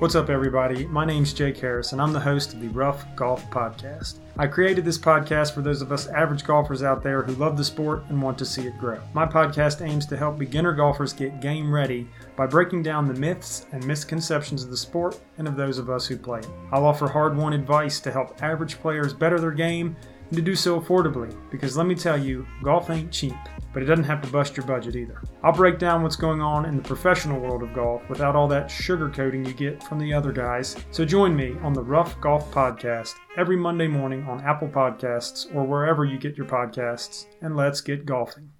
What's up, everybody? My name's Jake Harris, and I'm the host of the Rough Golf Podcast. I created this podcast for those of us average golfers out there who love the sport and want to see it grow. My podcast aims to help beginner golfers get game ready by breaking down the myths and misconceptions of the sport and of those of us who play it. I'll offer hard won advice to help average players better their game and to do so affordably, because let me tell you, golf ain't cheap but it doesn't have to bust your budget either. I'll break down what's going on in the professional world of golf without all that sugarcoating you get from the other guys. So join me on the Rough Golf Podcast every Monday morning on Apple Podcasts or wherever you get your podcasts, and let's get golfing.